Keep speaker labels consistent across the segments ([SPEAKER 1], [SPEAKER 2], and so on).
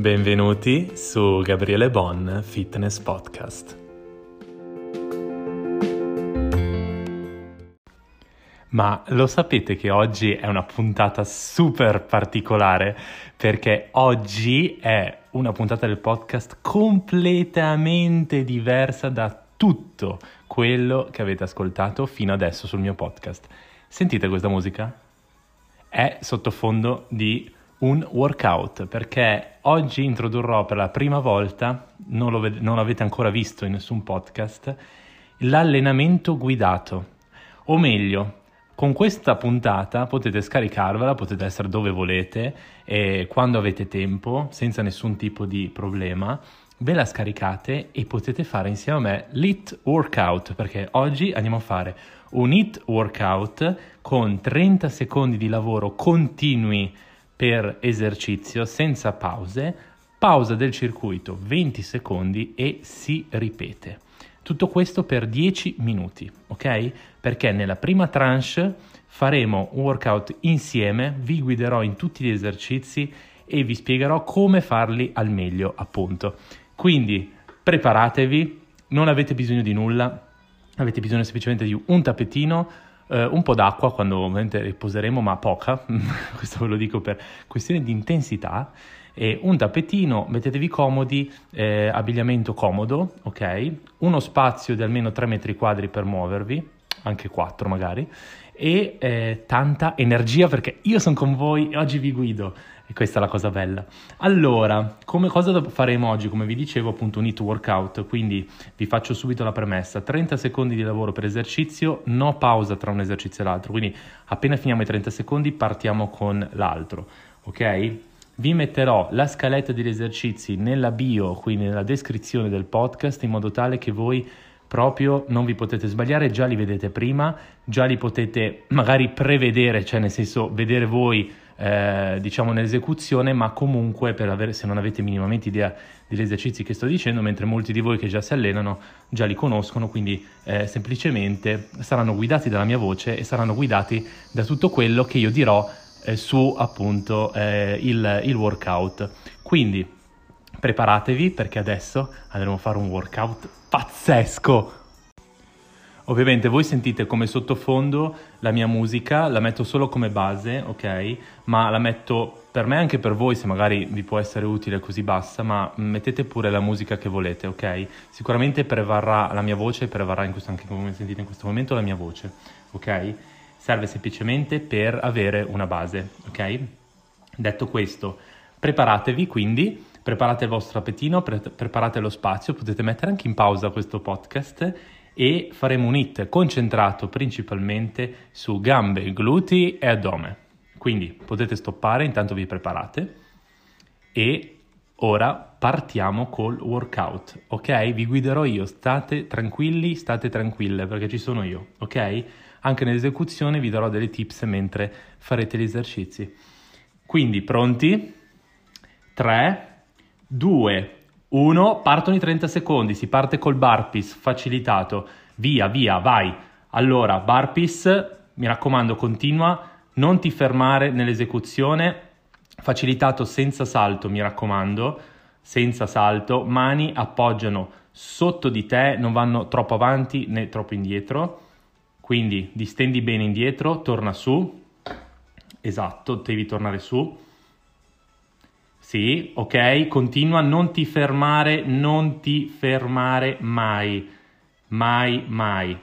[SPEAKER 1] Benvenuti su Gabriele Bon Fitness Podcast. Ma lo sapete che oggi è una puntata super particolare perché oggi è una puntata del podcast completamente diversa da tutto quello che avete ascoltato fino adesso sul mio podcast. Sentite questa musica? È sottofondo di un workout perché oggi introdurrò per la prima volta, non, lo ved- non l'avete ancora visto in nessun podcast, l'allenamento guidato. O meglio, con questa puntata potete scaricarvela, potete essere dove volete e quando avete tempo, senza nessun tipo di problema, ve la scaricate e potete fare insieme a me l'IT workout, perché oggi andiamo a fare un HIT workout con 30 secondi di lavoro continui per esercizio senza pause, pausa del circuito 20 secondi e si ripete. Tutto questo per 10 minuti, ok? Perché nella prima tranche faremo un workout insieme, vi guiderò in tutti gli esercizi e vi spiegherò come farli al meglio, appunto. Quindi preparatevi, non avete bisogno di nulla, avete bisogno semplicemente di un tappetino, eh, un po' d'acqua quando ovviamente riposeremo, ma poca, questo ve lo dico per questione di intensità, e un tappetino, mettetevi comodi, eh, abbigliamento comodo, ok? Uno spazio di almeno 3 metri quadri per muovervi, anche 4 magari, e eh, tanta energia perché io sono con voi e oggi vi guido e questa è la cosa bella. Allora, come cosa faremo oggi? Come vi dicevo, appunto un hit workout, quindi vi faccio subito la premessa. 30 secondi di lavoro per esercizio, no pausa tra un esercizio e l'altro, quindi appena finiamo i 30 secondi partiamo con l'altro, ok? Vi metterò la scaletta degli esercizi nella bio, quindi nella descrizione del podcast, in modo tale che voi proprio non vi potete sbagliare, già li vedete prima, già li potete magari prevedere, cioè nel senso vedere voi eh, diciamo nell'esecuzione, ma comunque per avere, se non avete minimamente idea degli esercizi che sto dicendo, mentre molti di voi che già si allenano già li conoscono, quindi eh, semplicemente saranno guidati dalla mia voce e saranno guidati da tutto quello che io dirò eh, su appunto eh, il, il workout. Quindi preparatevi perché adesso andremo a fare un workout pazzesco. Ovviamente voi sentite come sottofondo la mia musica, la metto solo come base, ok? Ma la metto per me anche per voi se magari vi può essere utile così bassa, ma mettete pure la musica che volete, ok? Sicuramente prevarrà la mia voce, prevarrà questo, anche come sentite in questo momento la mia voce, ok? Serve semplicemente per avere una base, ok? Detto questo, preparatevi quindi, preparate il vostro appetino, pre- preparate lo spazio, potete mettere anche in pausa questo podcast e faremo un hit concentrato principalmente su gambe, glutei e addome. Quindi potete stoppare, intanto vi preparate e ora partiamo col workout, ok? Vi guiderò io, state tranquilli, state tranquille perché ci sono io, ok? Anche nell'esecuzione vi darò delle tips mentre farete gli esercizi. Quindi pronti? 3, 2, 1, partono i 30 secondi, si parte col burpees facilitato, via, via, vai. Allora, burpees, mi raccomando, continua, non ti fermare nell'esecuzione, facilitato senza salto, mi raccomando, senza salto, mani appoggiano sotto di te, non vanno troppo avanti né troppo indietro quindi distendi bene indietro, torna su. Esatto, devi tornare su. Sì, ok, continua, non ti fermare, non ti fermare mai. Mai, mai.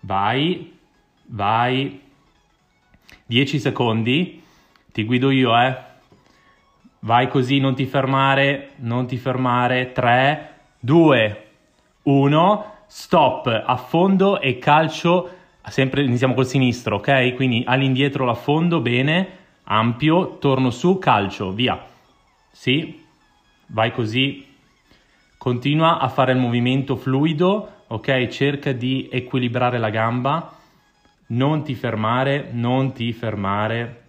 [SPEAKER 1] Vai, vai. 10 secondi. Ti guido io, eh. Vai così, non ti fermare, non ti fermare. 3, 2, 1 stop, affondo e calcio, sempre iniziamo col sinistro, ok? Quindi all'indietro l'affondo, bene, ampio, torno su, calcio, via. Sì, vai così, continua a fare il movimento fluido, ok? Cerca di equilibrare la gamba, non ti fermare, non ti fermare,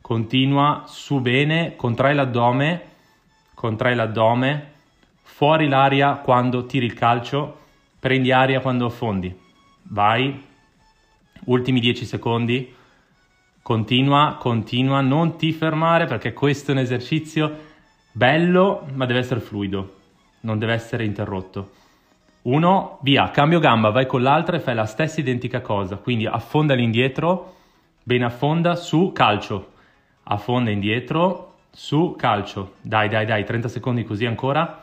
[SPEAKER 1] continua su bene, contrai l'addome, contrai l'addome, fuori l'aria quando tiri il calcio, Prendi aria quando affondi. Vai. Ultimi 10 secondi. Continua, continua, non ti fermare perché questo è un esercizio bello, ma deve essere fluido, non deve essere interrotto. Uno, via, cambio gamba, vai con l'altra e fai la stessa identica cosa, quindi affonda all'indietro, bene affonda, su, calcio, affonda indietro, su, calcio, dai, dai, dai, 30 secondi così ancora,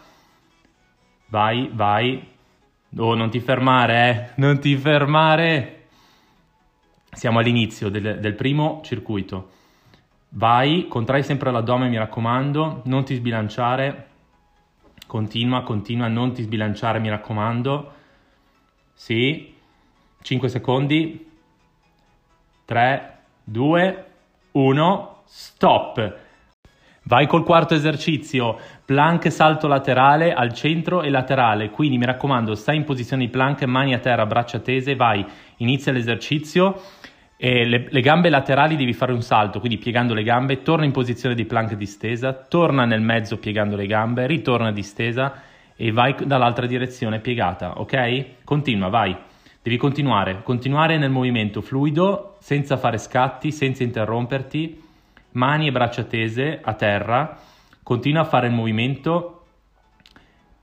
[SPEAKER 1] vai, vai, oh, non ti fermare, eh, non ti fermare, siamo all'inizio del, del primo circuito. Vai, contrai sempre l'addome, mi raccomando, non ti sbilanciare. Continua, continua, non ti sbilanciare, mi raccomando. Sì. 5 secondi. 3, 2, 1, stop. Vai col quarto esercizio, plank salto laterale al centro e laterale, quindi mi raccomando stai in posizione di plank, mani a terra, braccia tese, vai, inizia l'esercizio le, le, gambe laterali devi fare un salto, quindi piegando le gambe, torna in posizione di plank distesa, torna nel mezzo piegando le gambe, ritorna distesa e vai dall'altra direzione piegata, ok? Continua, vai. Devi continuare, continuare nel movimento fluido, senza fare scatti, senza interromperti mani e braccia tese a terra, continua a fare il movimento,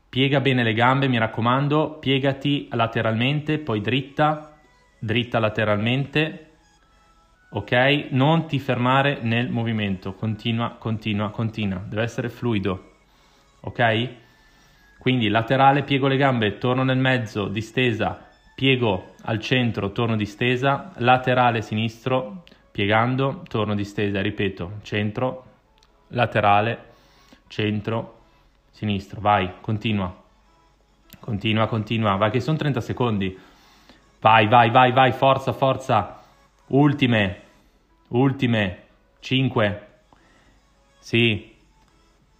[SPEAKER 1] piega bene le gambe, mi raccomando, piegati lateralmente, poi dritta, dritta lateralmente, ok? Non ti fermare nel movimento, continua, continua, continua, deve essere fluido, ok? Quindi laterale, piego le gambe, torno nel mezzo, distesa, piego al centro, torno distesa, laterale sinistro, piegando, torno distesa, ripeto, centro, laterale, centro, sinistro, vai, continua, continua, continua, vai che sono 30 secondi, vai, vai, vai, vai, forza, forza, ultime, ultime, 5, sì,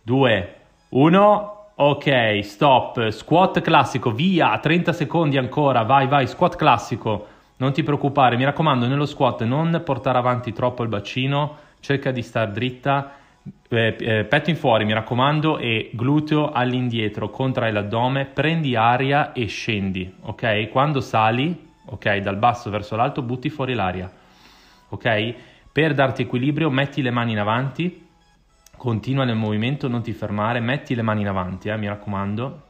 [SPEAKER 1] 2, 1, ok, stop, squat classico, via, 30 secondi ancora, vai, vai, squat classico, non ti preoccupare, mi raccomando, nello squat non portare avanti troppo il bacino, cerca di stare dritta, eh, eh, petto in fuori, mi raccomando, e gluteo all'indietro, contrai l'addome, prendi aria e scendi, ok? Quando sali, ok, dal basso verso l'alto, butti fuori l'aria, ok? Per darti equilibrio, metti le mani in avanti, continua nel movimento, non ti fermare, metti le mani in avanti, eh, mi raccomando.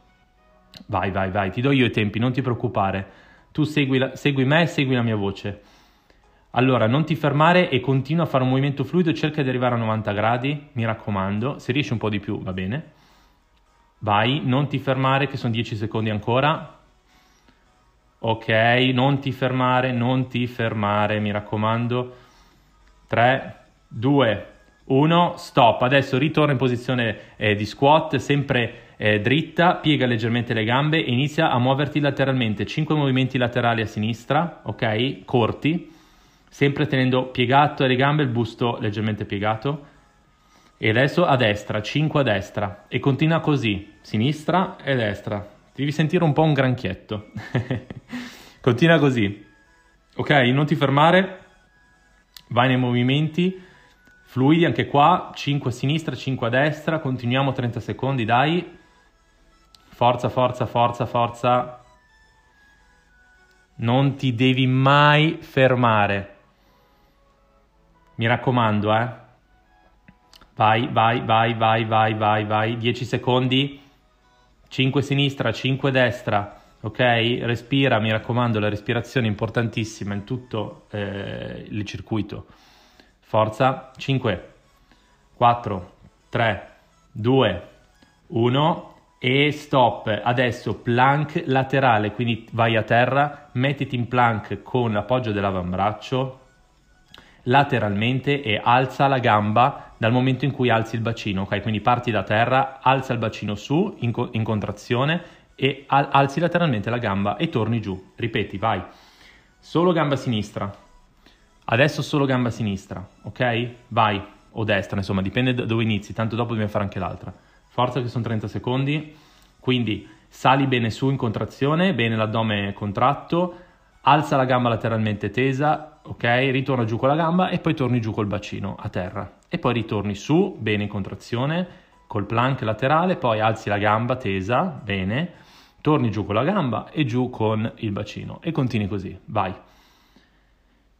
[SPEAKER 1] Vai, vai, vai, ti do io i tempi, non ti preoccupare tu segui, la, segui me e segui la mia voce. Allora, non ti fermare e continua a fare un movimento fluido, cerca di arrivare a 90 gradi, mi raccomando, se riesci un po' di più va bene. Vai, non ti fermare che sono 10 secondi ancora. Ok, non ti fermare, non ti fermare, mi raccomando. 3, 2, 1, stop. Adesso ritorna in posizione eh, di squat, sempre eh, dritta, piega leggermente le gambe e inizia a muoverti lateralmente. 5 movimenti laterali a sinistra, ok? Corti, sempre tenendo piegato le gambe, il busto leggermente piegato. E adesso a destra, 5 a destra. E continua così, sinistra e destra. Devi sentire un po' un granchietto. continua così. Ok, non ti fermare, vai nei movimenti fluidi anche qua, 5 a sinistra, 5 a destra, continuiamo 30 secondi, dai. Forza, forza, forza, forza. Non ti devi mai fermare. Mi raccomando, eh. Vai, vai, vai, vai, vai, vai, vai. 10 secondi. 5 sinistra, 5 destra. Ok? Respira, mi raccomando, la respirazione è importantissima in tutto eh, il circuito. Forza. 5, 4, 3, 2, 1 e stop. Adesso plank laterale, quindi vai a terra, mettiti in plank con l'appoggio dell'avambraccio lateralmente e alza la gamba dal momento in cui alzi il bacino, ok? Quindi parti da terra, alza il bacino su in, co- in contrazione e al- alzi lateralmente la gamba e torni giù. Ripeti, vai. Solo gamba sinistra. Adesso solo gamba sinistra, ok? Vai. O destra, insomma, dipende da dove inizi, tanto dopo dobbiamo fare anche l'altra. Forza che sono 30 secondi, quindi sali bene su in contrazione, bene l'addome contratto, alza la gamba lateralmente tesa, ok? Ritorna giù con la gamba e poi torni giù col bacino a terra. E poi ritorni su, bene in contrazione, col plank laterale, poi alzi la gamba tesa, bene, torni giù con la gamba e giù con il bacino. E continui così, vai.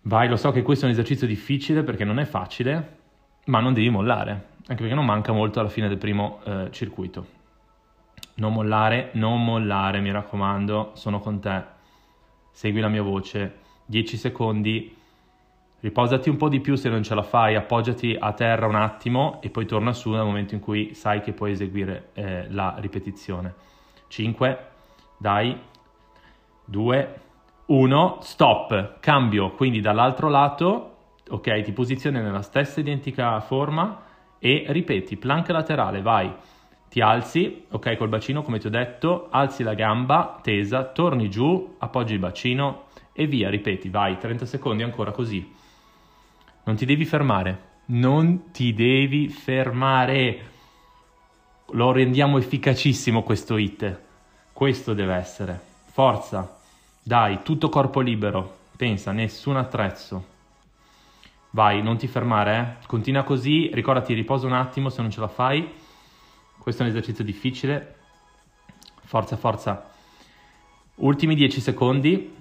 [SPEAKER 1] Vai, lo so che questo è un esercizio difficile perché non è facile, ma non devi mollare anche perché non manca molto alla fine del primo eh, circuito. Non mollare, non mollare, mi raccomando, sono con te. Segui la mia voce. 10 secondi. Riposati un po' di più se non ce la fai, appoggiati a terra un attimo e poi torna su nel momento in cui sai che puoi eseguire eh, la ripetizione. 5, dai, 2, 1, stop, cambio, quindi dall'altro lato, ok, ti posizioni nella stessa identica forma e ripeti, plank laterale, vai, ti alzi, ok, col bacino come ti ho detto, alzi la gamba tesa, torni giù, appoggi il bacino e via, ripeti, vai, 30 secondi ancora così. Non ti devi fermare, non ti devi fermare. Lo rendiamo efficacissimo questo hit. Questo deve essere. Forza. Dai, tutto corpo libero. Pensa, nessun attrezzo. Vai, non ti fermare, eh. Continua così, ricordati, riposa un attimo se non ce la fai. Questo è un esercizio difficile. Forza, forza. Ultimi 10 secondi.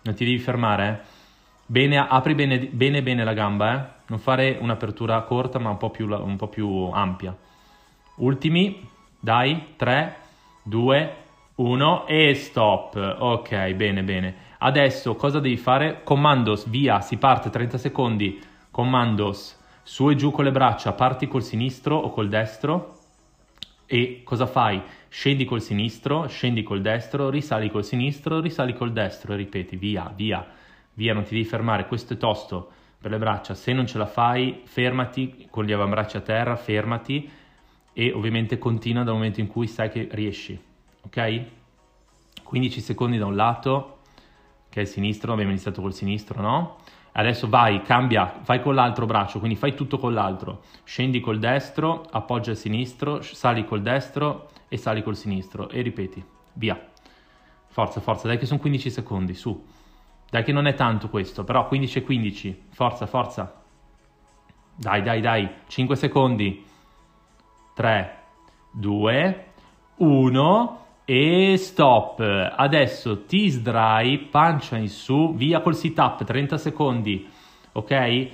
[SPEAKER 1] Non ti devi fermare, eh. Bene, apri bene, bene, bene la gamba, eh. Non fare un'apertura corta, ma un po' più, un po più ampia. Ultimi, dai, 3, 2, 1 e stop. Ok, bene, bene. Adesso cosa devi fare? Commandos, via, si parte 30 secondi. Commandos, su e giù con le braccia, parti col sinistro o col destro. E cosa fai? Scendi col sinistro, scendi col destro, risali col sinistro, risali col destro e ripeti, via, via, via, non ti devi fermare, questo è tosto per le braccia. Se non ce la fai, fermati con gli avambracci a terra, fermati e ovviamente continua dal momento in cui sai che riesci ok? 15 secondi da un lato, che è il sinistro, abbiamo iniziato col sinistro, no? Adesso vai, cambia, vai con l'altro braccio, quindi fai tutto con l'altro. Scendi col destro, appoggia il sinistro, sali col destro e sali col sinistro e ripeti. Via. Forza, forza, dai che sono 15 secondi, su. Dai che non è tanto questo, però 15 e 15. Forza, forza. Dai, dai, dai. 5 secondi. 3, 2, 1 e stop. Adesso ti sdrai, pancia in su, via col sit up, 30 secondi, ok?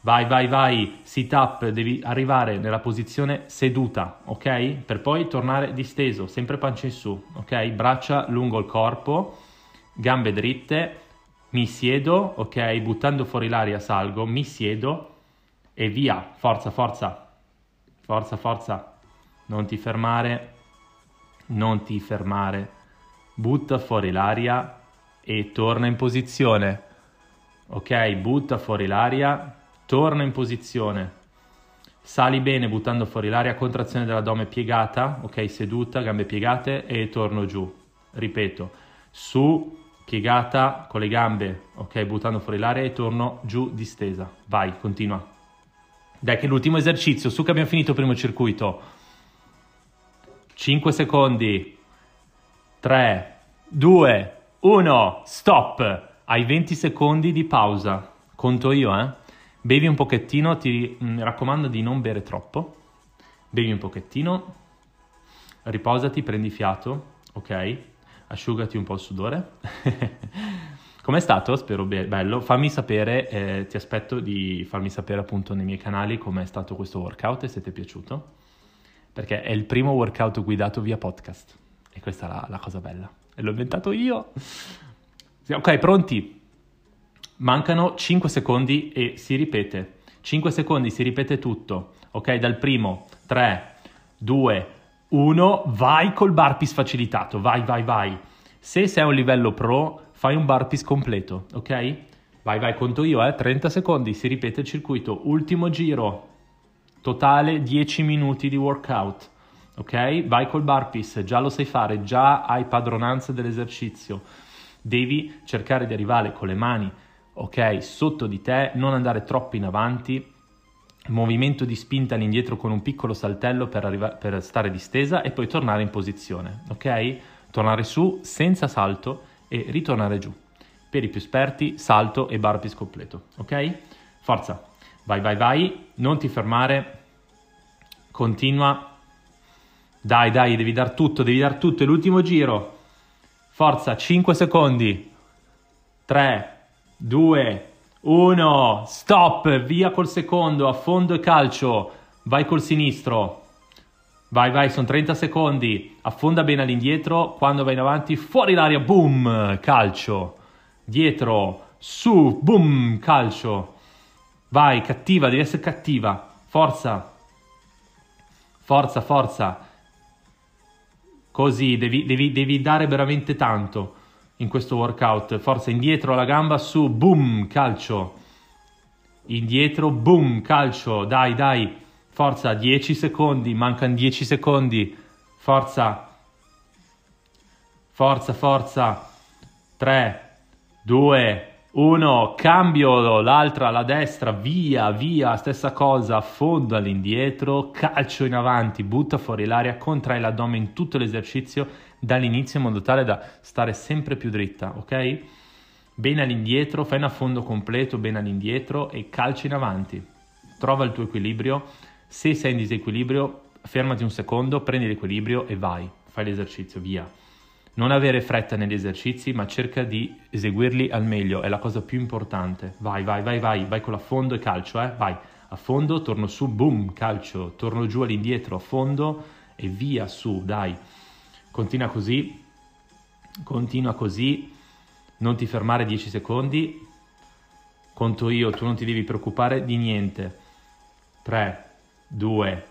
[SPEAKER 1] Vai, vai, vai, sit up, devi arrivare nella posizione seduta, ok? Per poi tornare disteso, sempre pancia in su, ok? Braccia lungo il corpo, gambe dritte, mi siedo, ok? Buttando fuori l'aria salgo, mi siedo e via, forza, forza, forza, forza, non ti fermare non ti fermare, butta fuori l'aria e torna in posizione. Ok, butta fuori l'aria, torna in posizione. Sali bene buttando fuori l'aria, contrazione dell'addome piegata, ok, seduta, gambe piegate e torno giù. Ripeto, su, piegata con le gambe, ok, buttando fuori l'aria e torno giù distesa. Vai, continua. Dai che l'ultimo esercizio, su che abbiamo finito il primo circuito. 5 secondi. 3, 2, 1, stop. Hai 20 secondi di pausa. Conto io, eh. Bevi un pochettino, ti mi raccomando di non bere troppo. Bevi un pochettino, riposati, prendi fiato, ok? Asciugati un po' il sudore. Com'è stato? Spero be- bello. Fammi sapere, eh, ti aspetto di farmi sapere appunto nei miei canali com'è stato questo workout e se ti è piaciuto perché è il primo workout guidato via podcast. E questa è la, la cosa bella. E l'ho inventato io. Ok, pronti? Mancano 5 secondi e si ripete. 5 secondi, si ripete tutto. Ok, dal primo, 3, 2, 1, vai col burpees facilitato, vai, vai, vai. Se sei a un livello pro, fai un burpees completo, ok? Vai, vai, conto io, eh, 30 secondi, si ripete il circuito, ultimo giro, Totale 10 minuti di workout. Ok? Vai col burpees, già lo sai fare, già hai padronanza dell'esercizio. Devi cercare di arrivare con le mani, ok, sotto di te, non andare troppo in avanti. Movimento di spinta all'indietro con un piccolo saltello per, arriva- per stare distesa e poi tornare in posizione, ok? Tornare su senza salto e ritornare giù. Per i più esperti, salto e burpees completo, ok? Forza, vai, vai, vai, non ti fermare, Continua. Dai, dai, devi dar tutto, devi dar tutto. È l'ultimo giro. Forza, 5 secondi. 3, 2, 1. Stop. Via col secondo. Affondo e calcio. vai col sinistro, vai vai, sono 30 secondi, affonda bene all'indietro, quando vai in avanti, fuori l'aria, boom, calcio, dietro, su, boom, calcio, vai, cattiva, devi essere cattiva, forza, forza, forza, così, devi, devi, devi dare veramente tanto in questo workout, forza, indietro la gamba, su, boom, calcio, indietro, boom, calcio, dai, dai, forza, 10 secondi, mancano 10 secondi, forza, forza, forza, 3, 2, 1, cambio, l'altra, la destra, via, via, stessa cosa, fondo all'indietro, calcio in avanti, butta fuori l'aria, contrai l'addome in tutto l'esercizio dall'inizio in modo tale da stare sempre più dritta, ok? bene all'indietro, fai un affondo completo bene all'indietro e calci in avanti. Trova il tuo equilibrio. Se sei in disequilibrio, fermati un secondo, prendi l'equilibrio e vai, fai l'esercizio, via. Non avere fretta negli esercizi, ma cerca di eseguirli al meglio, è la cosa più importante. Vai, vai, vai, vai, vai con l'affondo e calcio, eh? Vai, affondo, torno su, boom, calcio, torno giù all'indietro, affondo e via su, dai. Continua così, continua così non ti fermare 10 secondi, conto io, tu non ti devi preoccupare di niente. 3, 2,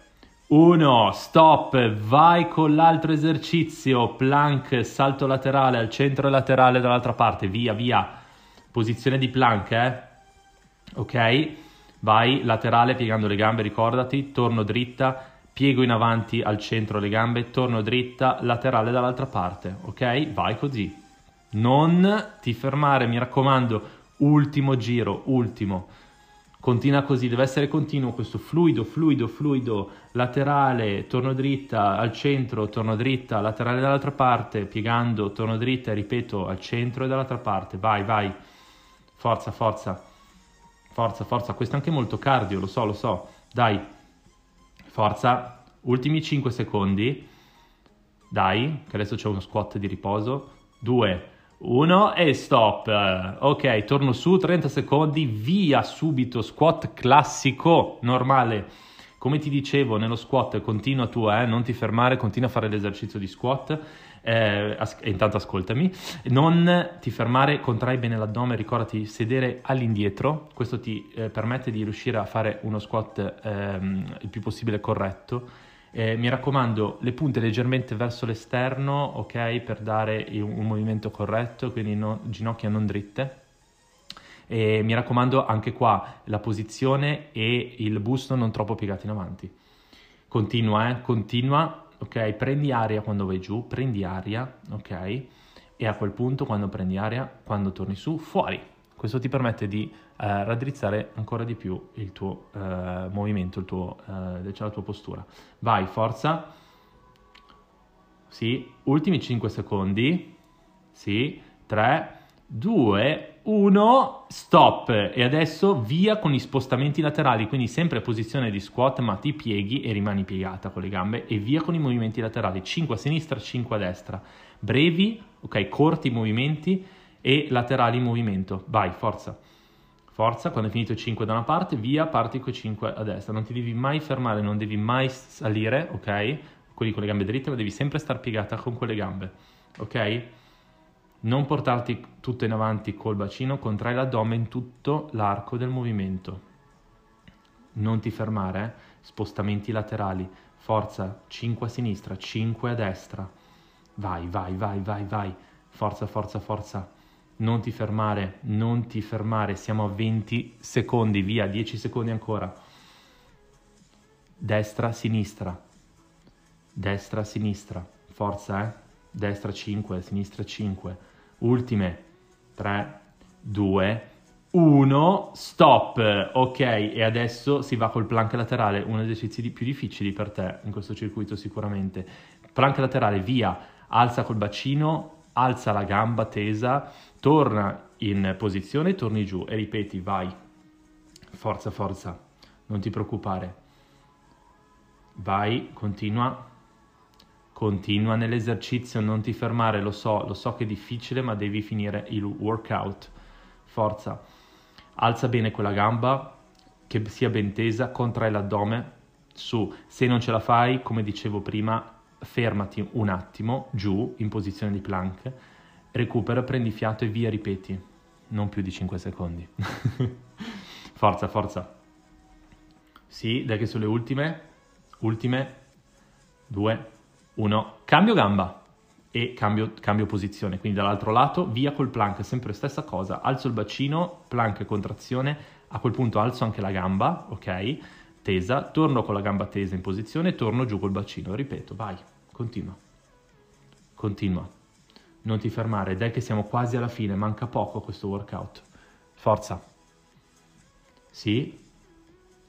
[SPEAKER 1] 1, stop, vai con l'altro esercizio, plank, salto laterale al centro e laterale dall'altra parte, via, via, posizione di plank, eh? Ok? Vai, laterale, piegando le gambe, ricordati, torno dritta, piego in avanti al centro le gambe, torno dritta, laterale dall'altra parte, ok? Vai così. Non ti fermare, mi raccomando, ultimo giro, ultimo. Continua così, deve essere continuo questo fluido, fluido, fluido, laterale, torno dritta, al centro, torno dritta, laterale dall'altra parte, piegando, torno dritta, ripeto, al centro e dall'altra parte. Vai, vai. Forza, forza. Forza, forza. Questo è anche molto cardio, lo so, lo so. Dai. Forza. Ultimi 5 secondi. Dai, che adesso c'è uno squat di riposo. 2 1 e stop. Ok, torno su, 30 secondi, via subito, squat classico, normale. Come ti dicevo, nello squat continua tu, eh, non ti fermare, continua a fare l'esercizio di squat. Eh, as- intanto ascoltami, non ti fermare, contrai bene l'addome, ricordati sedere all'indietro, questo ti eh, permette di riuscire a fare uno squat ehm, il più possibile corretto eh, mi raccomando, le punte leggermente verso l'esterno, ok, per dare un, un movimento corretto, quindi no, ginocchia non dritte. E mi raccomando anche qua la posizione e il busto non troppo piegati in avanti. Continua, eh, continua, ok, prendi aria quando vai giù, prendi aria, ok, e a quel punto quando prendi aria, quando torni su, fuori. Questo ti permette di eh, raddrizzare ancora di più il tuo eh, movimento, il tuo, eh, cioè la tua postura. Vai, forza. Sì, ultimi 5 secondi. Sì, 3, 2, 1, stop. E adesso via con gli spostamenti laterali, quindi sempre posizione di squat, ma ti pieghi e rimani piegata con le gambe e via con i movimenti laterali, 5 a sinistra, 5 a destra. Brevi, ok, corti movimenti e laterali in movimento. Vai, forza. Forza, quando hai finito i 5 da una parte, via, parti con i 5 a destra. Non ti devi mai fermare, non devi mai salire, ok? Quelli con le gambe dritte, ma devi sempre star piegata con quelle gambe, ok? Non portarti tutto in avanti col bacino, contrai l'addome in tutto l'arco del movimento. Non ti fermare, spostamenti laterali, forza, 5 a sinistra, 5 a destra. Vai, vai, vai, vai, vai. Forza, forza, forza non ti fermare, non ti fermare, siamo a 20 secondi, via, 10 secondi ancora. Destra, sinistra, destra, sinistra, forza, eh? Destra 5, sinistra 5, ultime, 3, 2, 1, stop, ok, e adesso si va col plank laterale, uno degli esercizi più difficili per te in questo circuito sicuramente. Plank laterale, via, alza col bacino, alza la gamba tesa, torna in posizione, torni giù e ripeti, vai, forza, forza, non ti preoccupare, vai, continua, continua nell'esercizio, non ti fermare, lo so, lo so che è difficile, ma devi finire il workout, forza, alza bene quella gamba, che sia ben tesa, contrai l'addome, su. Se non ce la fai, come dicevo prima, fermati un attimo giù in posizione di plank, recupera, prendi fiato e via, ripeti. Non più di 5 secondi. forza, forza. Sì, dai che sono le ultime. Ultime. Due, uno. Cambio gamba e cambio, cambio, posizione. Quindi dall'altro lato, via col plank, sempre stessa cosa. Alzo il bacino, plank, contrazione. A quel punto alzo anche la gamba, ok? Tesa, torno con la gamba tesa in posizione, torno giù col bacino. Ripeto, vai, continua. Continua. Non ti fermare, dai che siamo quasi alla fine, manca poco questo workout. Forza. Sì.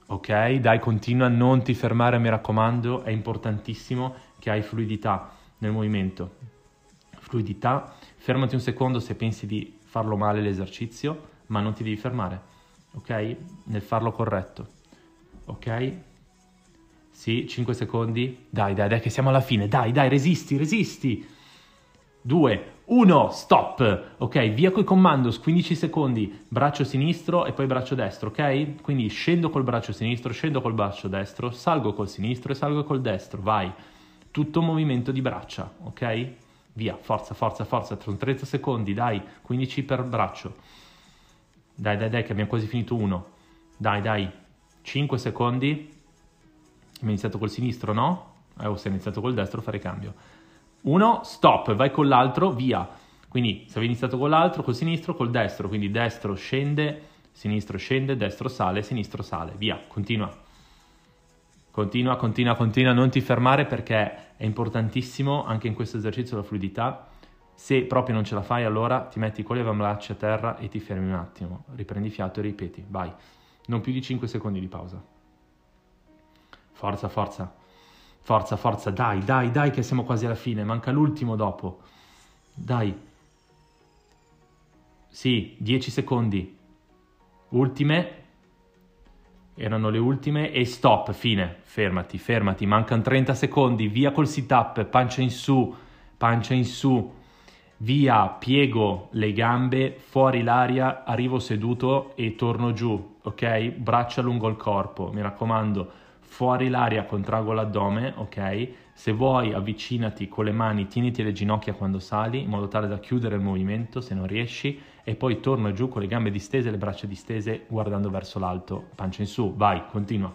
[SPEAKER 1] Ok, dai, continua, non ti fermare, mi raccomando, è importantissimo che hai fluidità nel movimento. Fluidità, fermati un secondo se pensi di farlo male l'esercizio, ma non ti devi fermare, ok? Nel farlo corretto, ok? Sì, 5 secondi. Dai, dai, dai, che siamo alla fine. Dai, dai, resisti, resisti. 2, 1, stop. Ok, via coi commandos, 15 secondi, braccio sinistro e poi braccio destro, ok? Quindi scendo col braccio sinistro, scendo col braccio destro, salgo col sinistro e salgo col destro, vai tutto movimento di braccia, ok? Via, forza, forza, forza, sono 30 secondi, dai, 15 per braccio. Dai, dai, dai, che abbiamo quasi finito uno. Dai, dai, 5 secondi. Abbiamo iniziato col sinistro, no? Eh, o se hai iniziato col destro, fare cambio. Uno, stop, vai con l'altro, via. Quindi se avevi iniziato con l'altro, col sinistro, col destro, quindi destro scende, sinistro scende, destro sale, sinistro sale, via, continua. Continua, continua, continua, non ti fermare perché è importantissimo anche in questo esercizio la fluidità. Se proprio non ce la fai, allora ti metti con le avambraccia a terra e ti fermi un attimo, riprendi fiato e ripeti, vai. Non più di 5 secondi di pausa. Forza, forza, forza, forza, dai, dai, dai che siamo quasi alla fine, manca l'ultimo dopo. Dai. Sì, 10 secondi. Ultime, erano le ultime e stop, fine, fermati, fermati, mancano 30 secondi, via col sit up, pancia in su, pancia in su, via, piego le gambe, fuori l'aria, arrivo seduto e torno giù, ok? Braccia lungo il corpo, mi raccomando, fuori l'aria, contraggo l'addome, ok? Se vuoi avvicinati con le mani, tieniti le ginocchia quando sali, in modo tale da chiudere il movimento, se non riesci, e poi torno giù con le gambe distese, le braccia distese, guardando verso l'alto, pancia in su, vai, continua.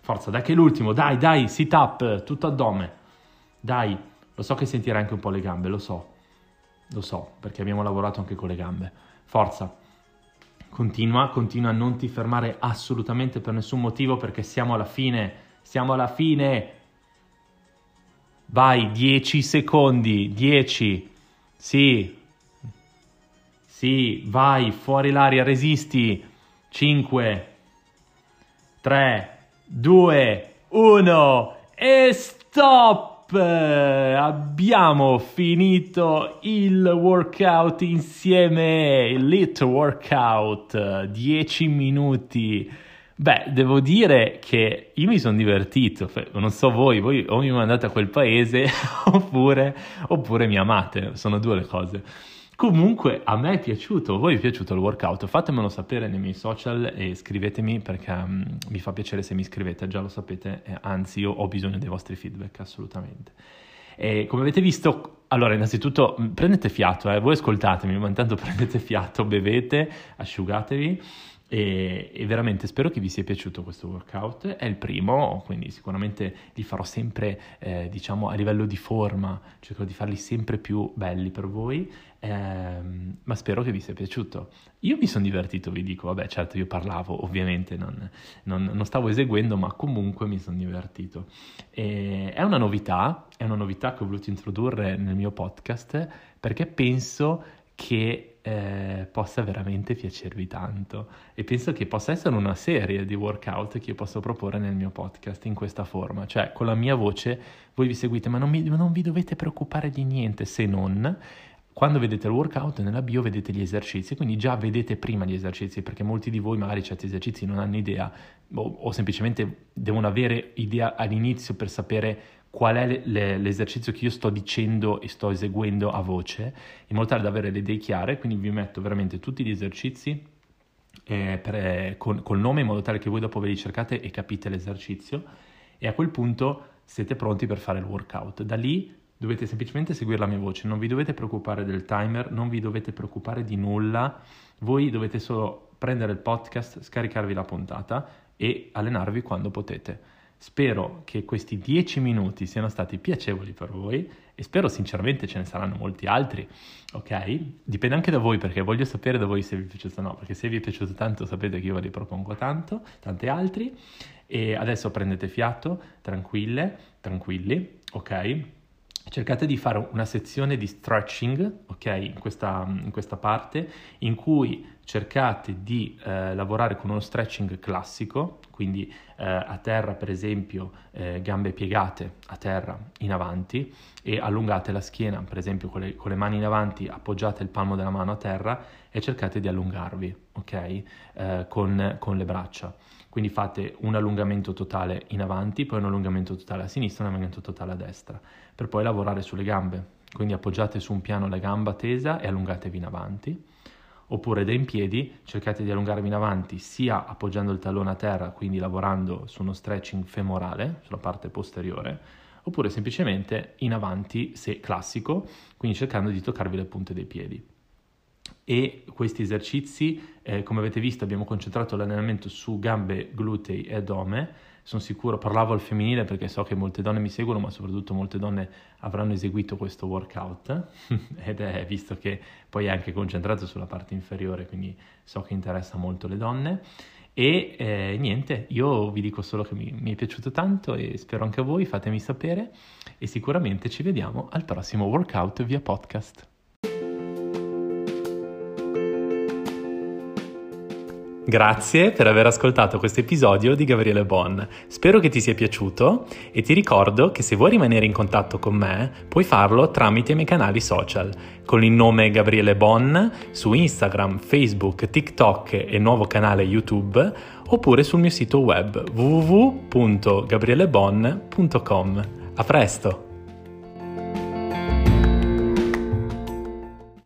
[SPEAKER 1] Forza, dai che è l'ultimo, dai, dai, sit up, tutto addome. Dai, lo so che sentirai anche un po' le gambe, lo so, lo so, perché abbiamo lavorato anche con le gambe. Forza, continua, continua, non ti fermare assolutamente per nessun motivo perché siamo alla fine, siamo alla fine. Vai, 10 secondi, 10. Sì, sì, vai, fuori l'aria, resisti. 5, 3, 2, 1 e stop! Abbiamo finito il workout insieme, il lit workout, 10 minuti. Beh, devo dire che io mi sono divertito, non so voi, voi o mi mandate a quel paese oppure, oppure mi amate, sono due le cose. Comunque a me è piaciuto, a voi è piaciuto il workout? Fatemelo sapere nei miei social e scrivetemi perché um, mi fa piacere se mi scrivete, già lo sapete, anzi io ho bisogno dei vostri feedback assolutamente. E come avete visto, allora innanzitutto mm, prendete fiato, eh, voi ascoltatemi, ma intanto prendete fiato, bevete, asciugatevi e, e, veramente spero che vi sia piaciuto questo workout. È il primo, quindi sicuramente li farò sempre, eh, diciamo, a livello di forma, cercherò di farli sempre più belli per voi, ehm, ma spero che vi sia piaciuto. Io mi sono divertito, vi dico, vabbè, certo, io parlavo, ovviamente, non, non, non stavo eseguendo, ma comunque mi sono divertito. E è una novità, è una novità che ho voluto introdurre nel mio podcast perché penso che eh, possa veramente piacervi tanto. E penso che possa essere una serie di workout che io posso proporre nel mio podcast in questa forma, cioè con la mia voce voi vi seguite ma non, mi, non vi dovete preoccupare di niente se non quando vedete il workout nella bio vedete gli esercizi, quindi già vedete prima gli esercizi, perché molti di voi magari certi esercizi non hanno idea o, o semplicemente devono avere idea all'inizio per sapere qual è le, l'esercizio che io sto dicendo e sto eseguendo a voce, in modo tale da avere le idee chiare, quindi vi metto veramente tutti gli esercizi eh, per, eh, con, col nome in modo tale che voi dopo ve li cercate e capite l'esercizio e a quel punto siete pronti per fare il workout. Da lì dovete semplicemente seguire la mia voce, non vi dovete preoccupare del timer, non vi dovete preoccupare di nulla, voi dovete solo prendere il podcast, scaricarvi la puntata e allenarvi quando potete. Spero che questi 10 minuti siano stati piacevoli per voi e spero sinceramente ce ne saranno molti altri, ok? Dipende anche da voi perché voglio sapere da voi se vi è piaciuto o no, perché se vi è piaciuto tanto sapete che io ve li propongo tanto, tanti altri e adesso prendete fiato, tranquille, tranquilli, ok? cercate di fare una sezione di stretching, ok, in questa, in questa parte, in cui cercate di eh, lavorare con uno stretching classico, quindi eh, a terra per esempio eh, gambe piegate a terra in avanti e allungate la schiena, per esempio con le, con le, mani in avanti appoggiate il palmo della mano a terra e cercate di allungarvi, ok, eh, con, con le braccia. Quindi fate un allungamento totale in avanti, poi un allungamento totale a sinistra, un allungamento totale a destra, per poi lavorare sulle gambe. Quindi appoggiate su un piano la gamba tesa e allungatevi in avanti. Oppure da in piedi cercate di allungarvi in avanti sia appoggiando il tallone a terra, quindi lavorando su uno stretching femorale, sulla parte posteriore, oppure semplicemente in avanti se classico, quindi cercando di toccarvi le punte dei piedi e questi esercizi, eh, come avete visto, abbiamo concentrato l'allenamento su gambe, glutei e addome. Sono sicuro, parlavo al femminile perché so che molte donne mi seguono, ma soprattutto molte donne avranno eseguito questo workout ed è visto che poi è anche concentrato sulla parte inferiore, quindi so che interessa molto le donne. E eh, niente, io vi dico solo che mi, mi, è piaciuto tanto e spero anche a voi, fatemi sapere e sicuramente ci vediamo al prossimo workout via podcast. Grazie per aver ascoltato questo episodio di Gabriele Bon. Spero che ti sia piaciuto e ti ricordo che se vuoi rimanere in contatto con me puoi farlo tramite i miei canali social con il nome Gabriele Bon su Instagram, Facebook, TikTok e nuovo canale YouTube oppure sul mio sito web www.gabrielebon.com. A presto!